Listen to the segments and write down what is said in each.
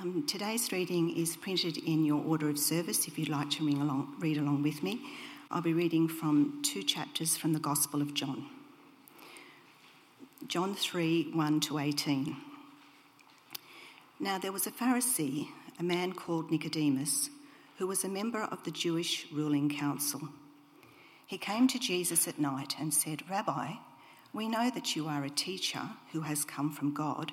Um, today's reading is printed in your order of service if you'd like to along, read along with me. I'll be reading from two chapters from the Gospel of John. John 3 1 to 18. Now there was a Pharisee, a man called Nicodemus, who was a member of the Jewish ruling council. He came to Jesus at night and said, Rabbi, we know that you are a teacher who has come from God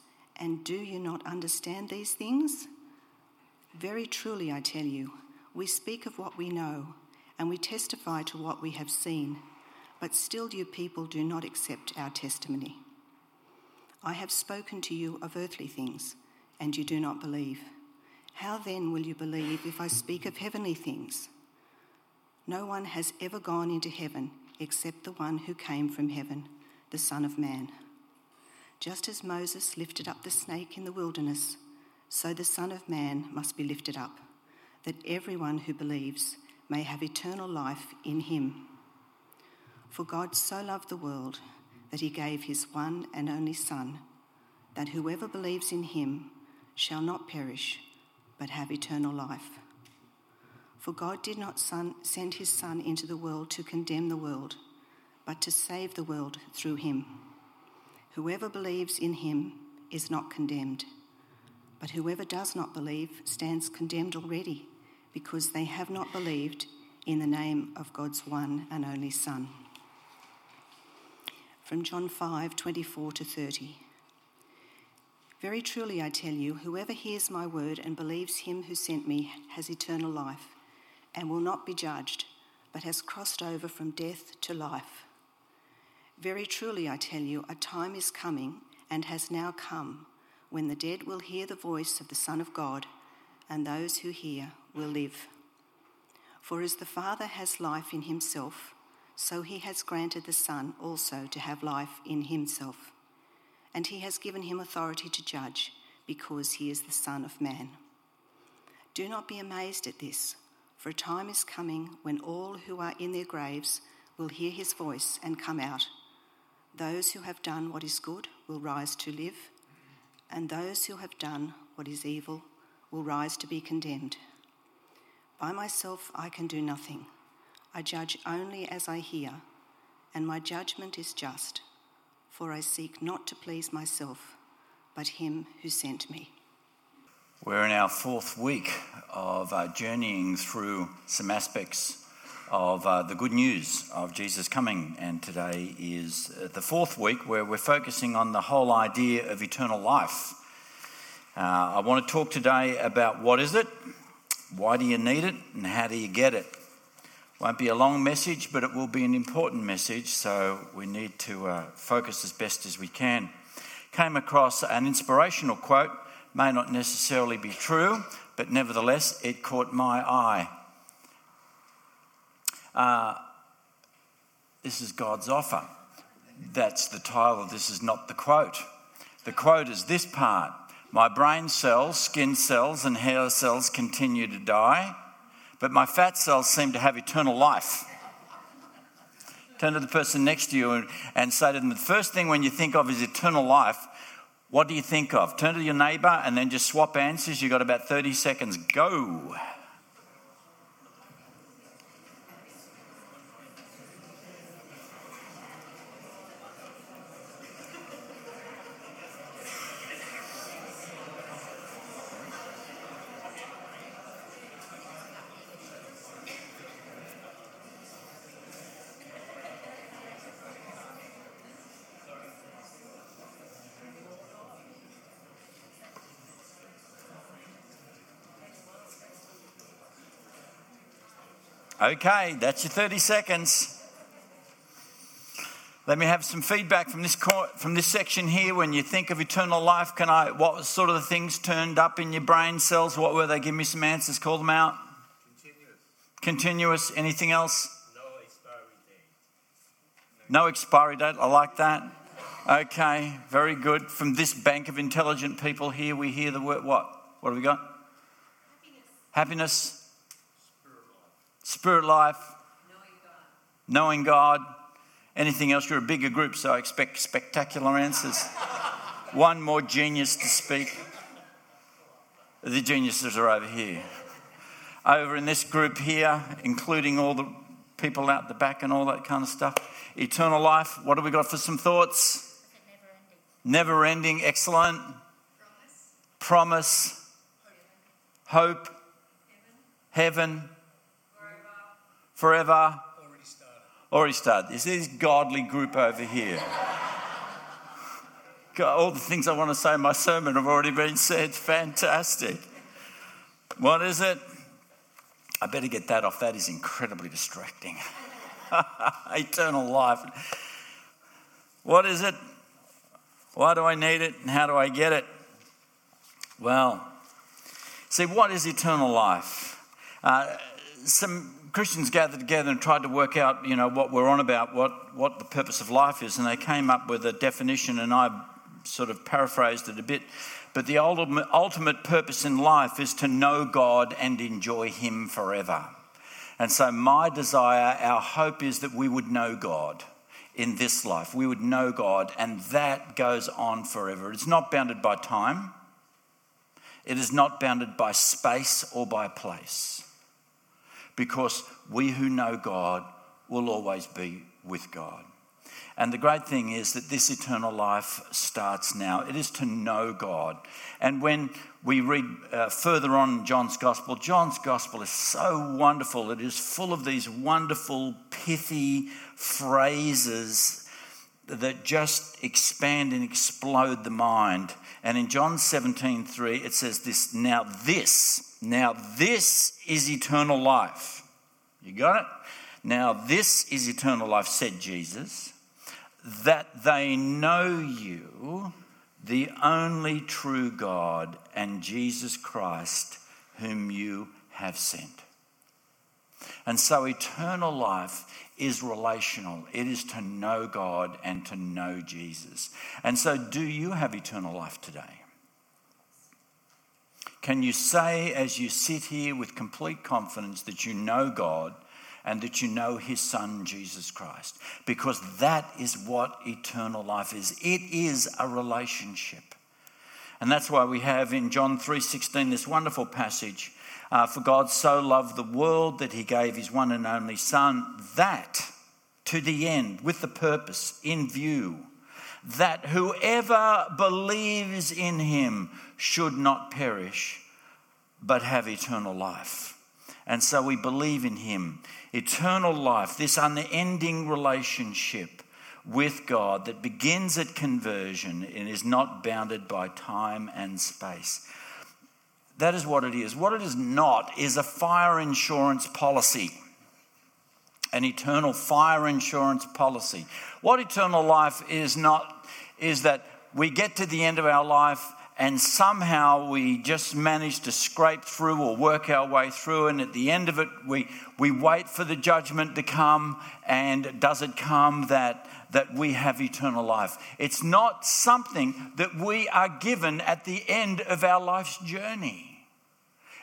and do you not understand these things? Very truly, I tell you, we speak of what we know, and we testify to what we have seen, but still you people do not accept our testimony. I have spoken to you of earthly things, and you do not believe. How then will you believe if I speak of heavenly things? No one has ever gone into heaven except the one who came from heaven the Son of Man. Just as Moses lifted up the snake in the wilderness, so the Son of Man must be lifted up, that everyone who believes may have eternal life in him. For God so loved the world that he gave his one and only Son, that whoever believes in him shall not perish, but have eternal life. For God did not son, send his Son into the world to condemn the world but to save the world through him. Whoever believes in him is not condemned, but whoever does not believe stands condemned already, because they have not believed in the name of God's one and only Son. From John 5 24 to 30. Very truly I tell you, whoever hears my word and believes him who sent me has eternal life, and will not be judged, but has crossed over from death to life. Very truly, I tell you, a time is coming and has now come when the dead will hear the voice of the Son of God, and those who hear will live. For as the Father has life in himself, so he has granted the Son also to have life in himself. And he has given him authority to judge, because he is the Son of Man. Do not be amazed at this, for a time is coming when all who are in their graves will hear his voice and come out those who have done what is good will rise to live, and those who have done what is evil will rise to be condemned. By myself I can do nothing. I judge only as I hear, and my judgment is just, for I seek not to please myself, but him who sent me. We're in our fourth week of uh, journeying through some aspects of uh, the good news of Jesus coming. And today is uh, the fourth week where we're focusing on the whole idea of eternal life. Uh, I want to talk today about what is it, why do you need it, and how do you get it. Won't be a long message, but it will be an important message, so we need to uh, focus as best as we can. Came across an inspirational quote, may not necessarily be true, but nevertheless, it caught my eye. Uh, this is God's offer. That's the title. This is not the quote. The quote is this part My brain cells, skin cells, and hair cells continue to die, but my fat cells seem to have eternal life. Turn to the person next to you and, and say to them, The first thing when you think of is eternal life, what do you think of? Turn to your neighbor and then just swap answers. You've got about 30 seconds. Go. Okay, that's your 30 seconds. Let me have some feedback from this from this section here. When you think of eternal life, can I? What sort of the things turned up in your brain cells? What were they? Give me some answers. Call them out. Continuous. Continuous. Anything else? No expiry date. No expiry date. I like that. Okay, very good. From this bank of intelligent people here, we hear the word what? What have we got? Happiness. Happiness. Spirit life. Knowing God. Knowing God. Anything else? You're a bigger group, so I expect spectacular answers. One more genius to speak. The geniuses are over here. Over in this group here, including all the people out the back and all that kind of stuff. Eternal life. What have we got for some thoughts? Never ending. Excellent. Promise. Promise. Hope. Heaven. Heaven. Forever. Forever Already started. Is this godly group over here? God, all the things I want to say in my sermon have already been said. Fantastic. What is it? I better get that off. That is incredibly distracting. Eternal life. What is it? Why do I need it? And how do I get it? Well, see, what is eternal life? Uh, some Christians gathered together and tried to work out, you know, what we're on about, what, what the purpose of life is, and they came up with a definition, and I sort of paraphrased it a bit. But the ultimate, ultimate purpose in life is to know God and enjoy Him forever. And so, my desire, our hope is that we would know God in this life. We would know God, and that goes on forever. It's not bounded by time, it is not bounded by space or by place because we who know God will always be with God. And the great thing is that this eternal life starts now. It is to know God. And when we read uh, further on John's Gospel, John's Gospel is so wonderful. It is full of these wonderful, pithy phrases that just expand and explode the mind. And in John 17, 3, it says this Now, this, now, this is eternal life. You got it? Now, this is eternal life, said Jesus, that they know you, the only true God, and Jesus Christ, whom you have sent. And so, eternal life is relational. It is to know God and to know Jesus. And so, do you have eternal life today? Can you say, as you sit here with complete confidence, that you know God and that you know His Son, Jesus Christ? Because that is what eternal life is. It is a relationship. And that's why we have in John 3:16 this wonderful passage, uh, for God so loved the world that he gave his one and only son that to the end with the purpose in view that whoever believes in him should not perish, but have eternal life. And so we believe in him. Eternal life, this unending relationship with God that begins at conversion and is not bounded by time and space. That is what it is. What it is not is a fire insurance policy, an eternal fire insurance policy. What eternal life is not is that we get to the end of our life and somehow we just manage to scrape through or work our way through and at the end of it we, we wait for the judgment to come and does it come that that we have eternal life it's not something that we are given at the end of our life's journey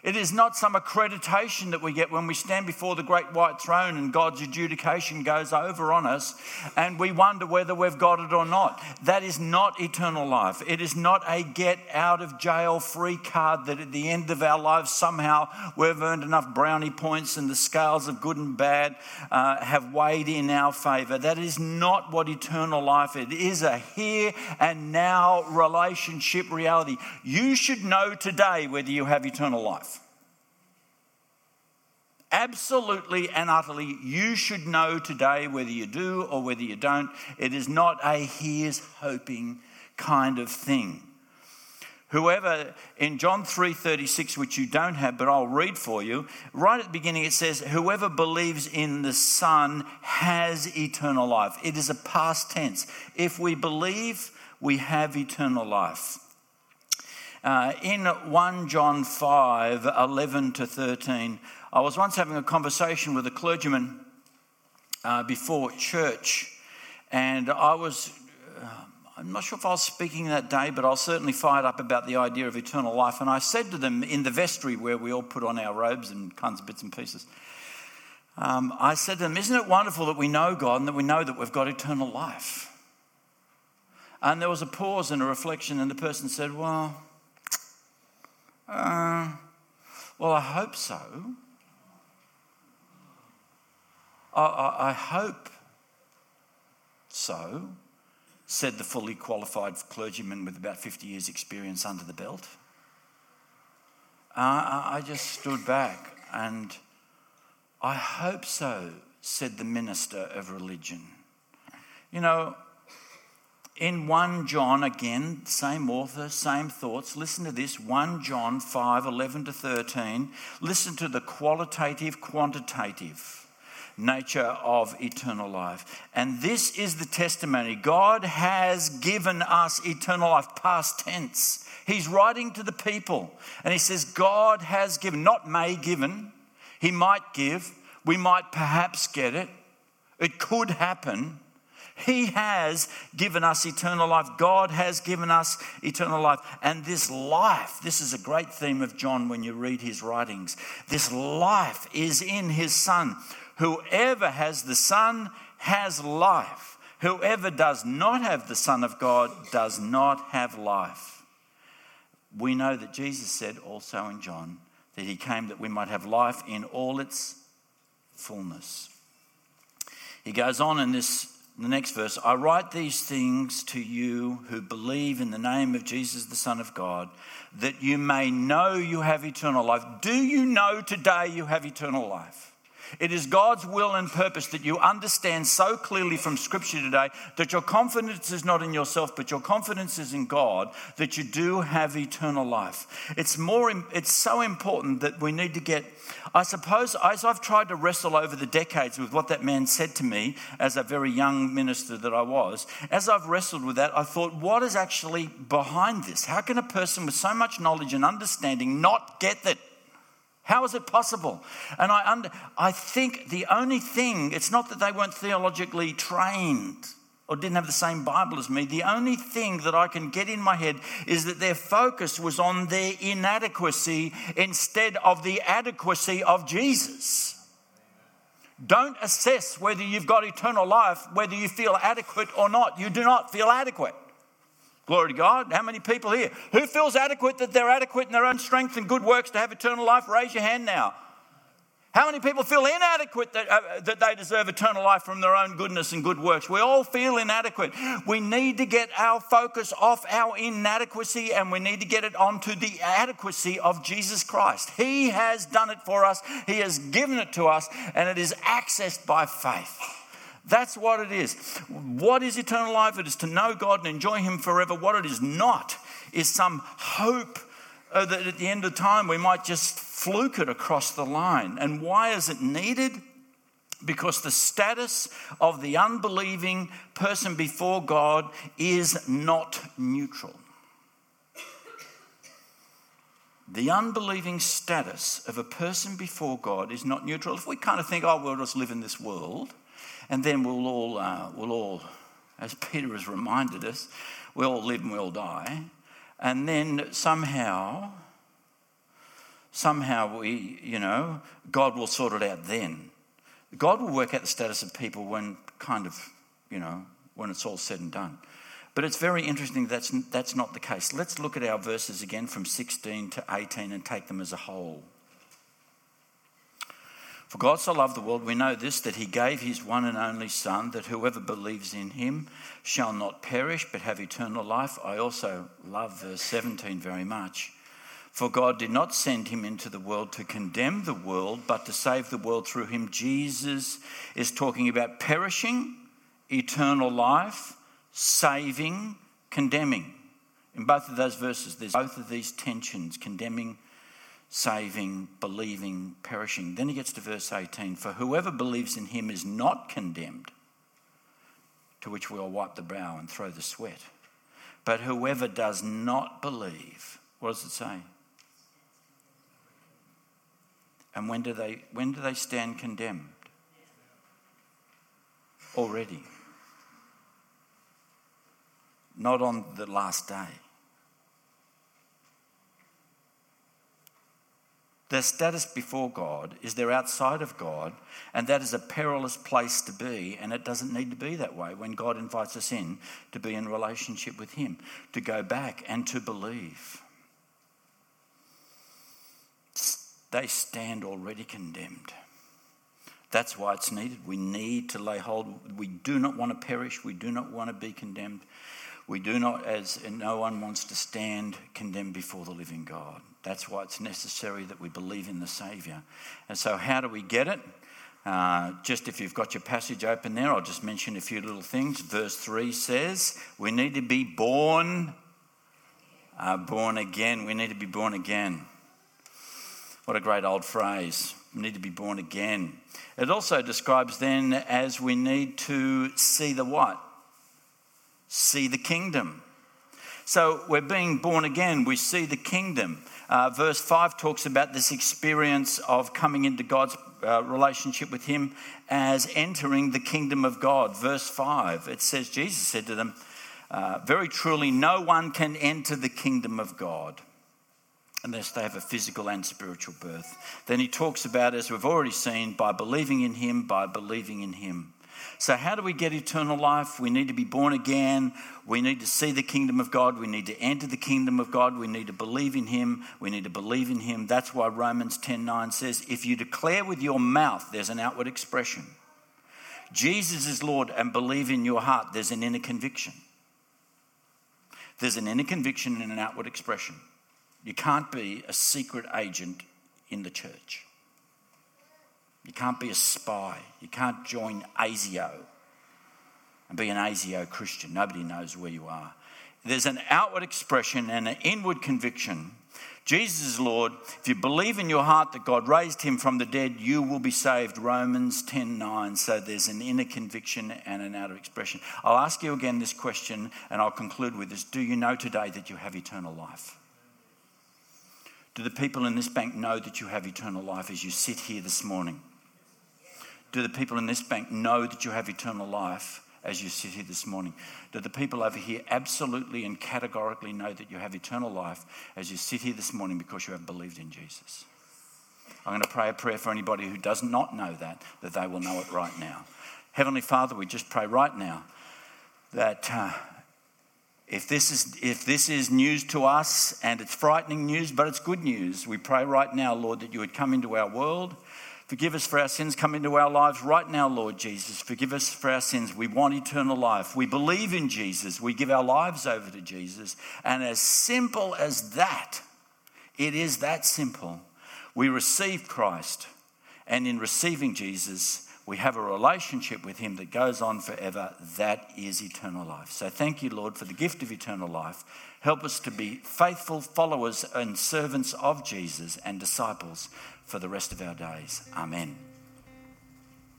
it is not some accreditation that we get when we stand before the great white throne and God's adjudication goes over on us and we wonder whether we've got it or not. That is not eternal life. It is not a get out of jail free card that at the end of our lives somehow we've earned enough brownie points and the scales of good and bad uh, have weighed in our favor. That is not what eternal life is. It is a here and now relationship reality. You should know today whether you have eternal life. Absolutely and utterly, you should know today whether you do or whether you don't. It is not a here's hoping kind of thing. Whoever in John 3:36 which you don't have but I'll read for you right at the beginning it says whoever believes in the son has eternal life it is a past tense if we believe we have eternal life uh, in 1 John 5 11 to 13 I was once having a conversation with a clergyman uh, before church and I was I'm not sure if I was speaking that day, but I was certainly fired up about the idea of eternal life. And I said to them in the vestry where we all put on our robes and kinds of bits and pieces, um, I said to them, Isn't it wonderful that we know God and that we know that we've got eternal life? And there was a pause and a reflection, and the person said, Well, uh, well, I hope so. I, I, I hope so said the fully qualified clergyman with about 50 years' experience under the belt. Uh, I just stood back and I hope so, said the minister of religion. You know, in 1 John, again, same author, same thoughts. Listen to this 1 John 5 11 to 13. Listen to the qualitative, quantitative nature of eternal life. And this is the testimony God has given us eternal life, past tense. He's writing to the people and he says, God has given, not may given. He might give. We might perhaps get it. It could happen. He has given us eternal life. God has given us eternal life. And this life, this is a great theme of John when you read his writings. This life is in his Son. Whoever has the Son has life. Whoever does not have the Son of God does not have life. We know that Jesus said also in John that he came that we might have life in all its fullness. He goes on in this the next verse, I write these things to you who believe in the name of Jesus, the Son of God, that you may know you have eternal life. Do you know today you have eternal life? It is God's will and purpose that you understand so clearly from Scripture today that your confidence is not in yourself, but your confidence is in God, that you do have eternal life. It's, more, it's so important that we need to get, I suppose, as I've tried to wrestle over the decades with what that man said to me as a very young minister that I was, as I've wrestled with that, I thought, what is actually behind this? How can a person with so much knowledge and understanding not get that? How is it possible? And I, under, I think the only thing, it's not that they weren't theologically trained or didn't have the same Bible as me. The only thing that I can get in my head is that their focus was on their inadequacy instead of the adequacy of Jesus. Don't assess whether you've got eternal life, whether you feel adequate or not. You do not feel adequate. Glory to God. How many people here? Who feels adequate that they're adequate in their own strength and good works to have eternal life? Raise your hand now. How many people feel inadequate that, uh, that they deserve eternal life from their own goodness and good works? We all feel inadequate. We need to get our focus off our inadequacy and we need to get it onto the adequacy of Jesus Christ. He has done it for us, He has given it to us, and it is accessed by faith. That's what it is. What is eternal life? It is to know God and enjoy Him forever. What it is not is some hope uh, that at the end of time we might just fluke it across the line. And why is it needed? Because the status of the unbelieving person before God is not neutral. The unbelieving status of a person before God is not neutral. If we kind of think, oh, we'll just live in this world, and then we'll all, uh, we'll all, as Peter has reminded us, we'll all live and we'll die. And then somehow, somehow we, you know, God will sort it out then. God will work out the status of people when kind of, you know, when it's all said and done. But it's very interesting that's, that's not the case. Let's look at our verses again from 16 to 18 and take them as a whole. For God so loved the world, we know this, that he gave his one and only Son, that whoever believes in him shall not perish but have eternal life. I also love verse 17 very much. For God did not send him into the world to condemn the world, but to save the world through him. Jesus is talking about perishing, eternal life, saving, condemning In both of those verses, there's both of these tensions condemning, saving, believing, perishing. Then he gets to verse 18 For whoever believes in him is not condemned, to which we all wipe the brow and throw the sweat. But whoever does not believe, what does it say? And when do they, when do they stand condemned? Already. Not on the last day. Their status before God is they're outside of God, and that is a perilous place to be, and it doesn't need to be that way when God invites us in to be in relationship with Him, to go back and to believe. They stand already condemned. That's why it's needed. We need to lay hold. We do not want to perish. We do not want to be condemned. We do not, as no one wants to stand condemned before the living God. That's why it's necessary that we believe in the Saviour. And so, how do we get it? Uh, just if you've got your passage open there, I'll just mention a few little things. Verse 3 says, We need to be born, uh, born again. We need to be born again. What a great old phrase. We need to be born again. It also describes then as we need to see the what? See the kingdom. So we're being born again, we see the kingdom. Uh, verse 5 talks about this experience of coming into God's uh, relationship with Him as entering the kingdom of God. Verse 5, it says, Jesus said to them, uh, Very truly, no one can enter the kingdom of God unless they have a physical and spiritual birth. Then he talks about, as we've already seen, by believing in Him, by believing in Him. So, how do we get eternal life? We need to be born again. We need to see the kingdom of God. We need to enter the kingdom of God. We need to believe in Him. We need to believe in Him. That's why Romans 10 9 says, If you declare with your mouth, there's an outward expression. Jesus is Lord and believe in your heart, there's an inner conviction. There's an inner conviction and an outward expression. You can't be a secret agent in the church. You can't be a spy. You can't join ASIO and be an ASIO Christian. Nobody knows where you are. There's an outward expression and an inward conviction. Jesus is Lord. If you believe in your heart that God raised him from the dead, you will be saved. Romans 10 9. So there's an inner conviction and an outer expression. I'll ask you again this question and I'll conclude with this Do you know today that you have eternal life? Do the people in this bank know that you have eternal life as you sit here this morning? Do the people in this bank know that you have eternal life as you sit here this morning? Do the people over here absolutely and categorically know that you have eternal life as you sit here this morning because you have believed in Jesus? I'm going to pray a prayer for anybody who does not know that, that they will know it right now. Heavenly Father, we just pray right now that uh, if this, is, if this is news to us and it's frightening news, but it's good news, we pray right now, Lord, that you would come into our world Forgive us for our sins. Come into our lives right now, Lord Jesus. Forgive us for our sins. We want eternal life. We believe in Jesus. We give our lives over to Jesus. And as simple as that, it is that simple. We receive Christ. And in receiving Jesus, we have a relationship with Him that goes on forever. That is eternal life. So thank you, Lord, for the gift of eternal life. Help us to be faithful followers and servants of Jesus and disciples for the rest of our days. Amen.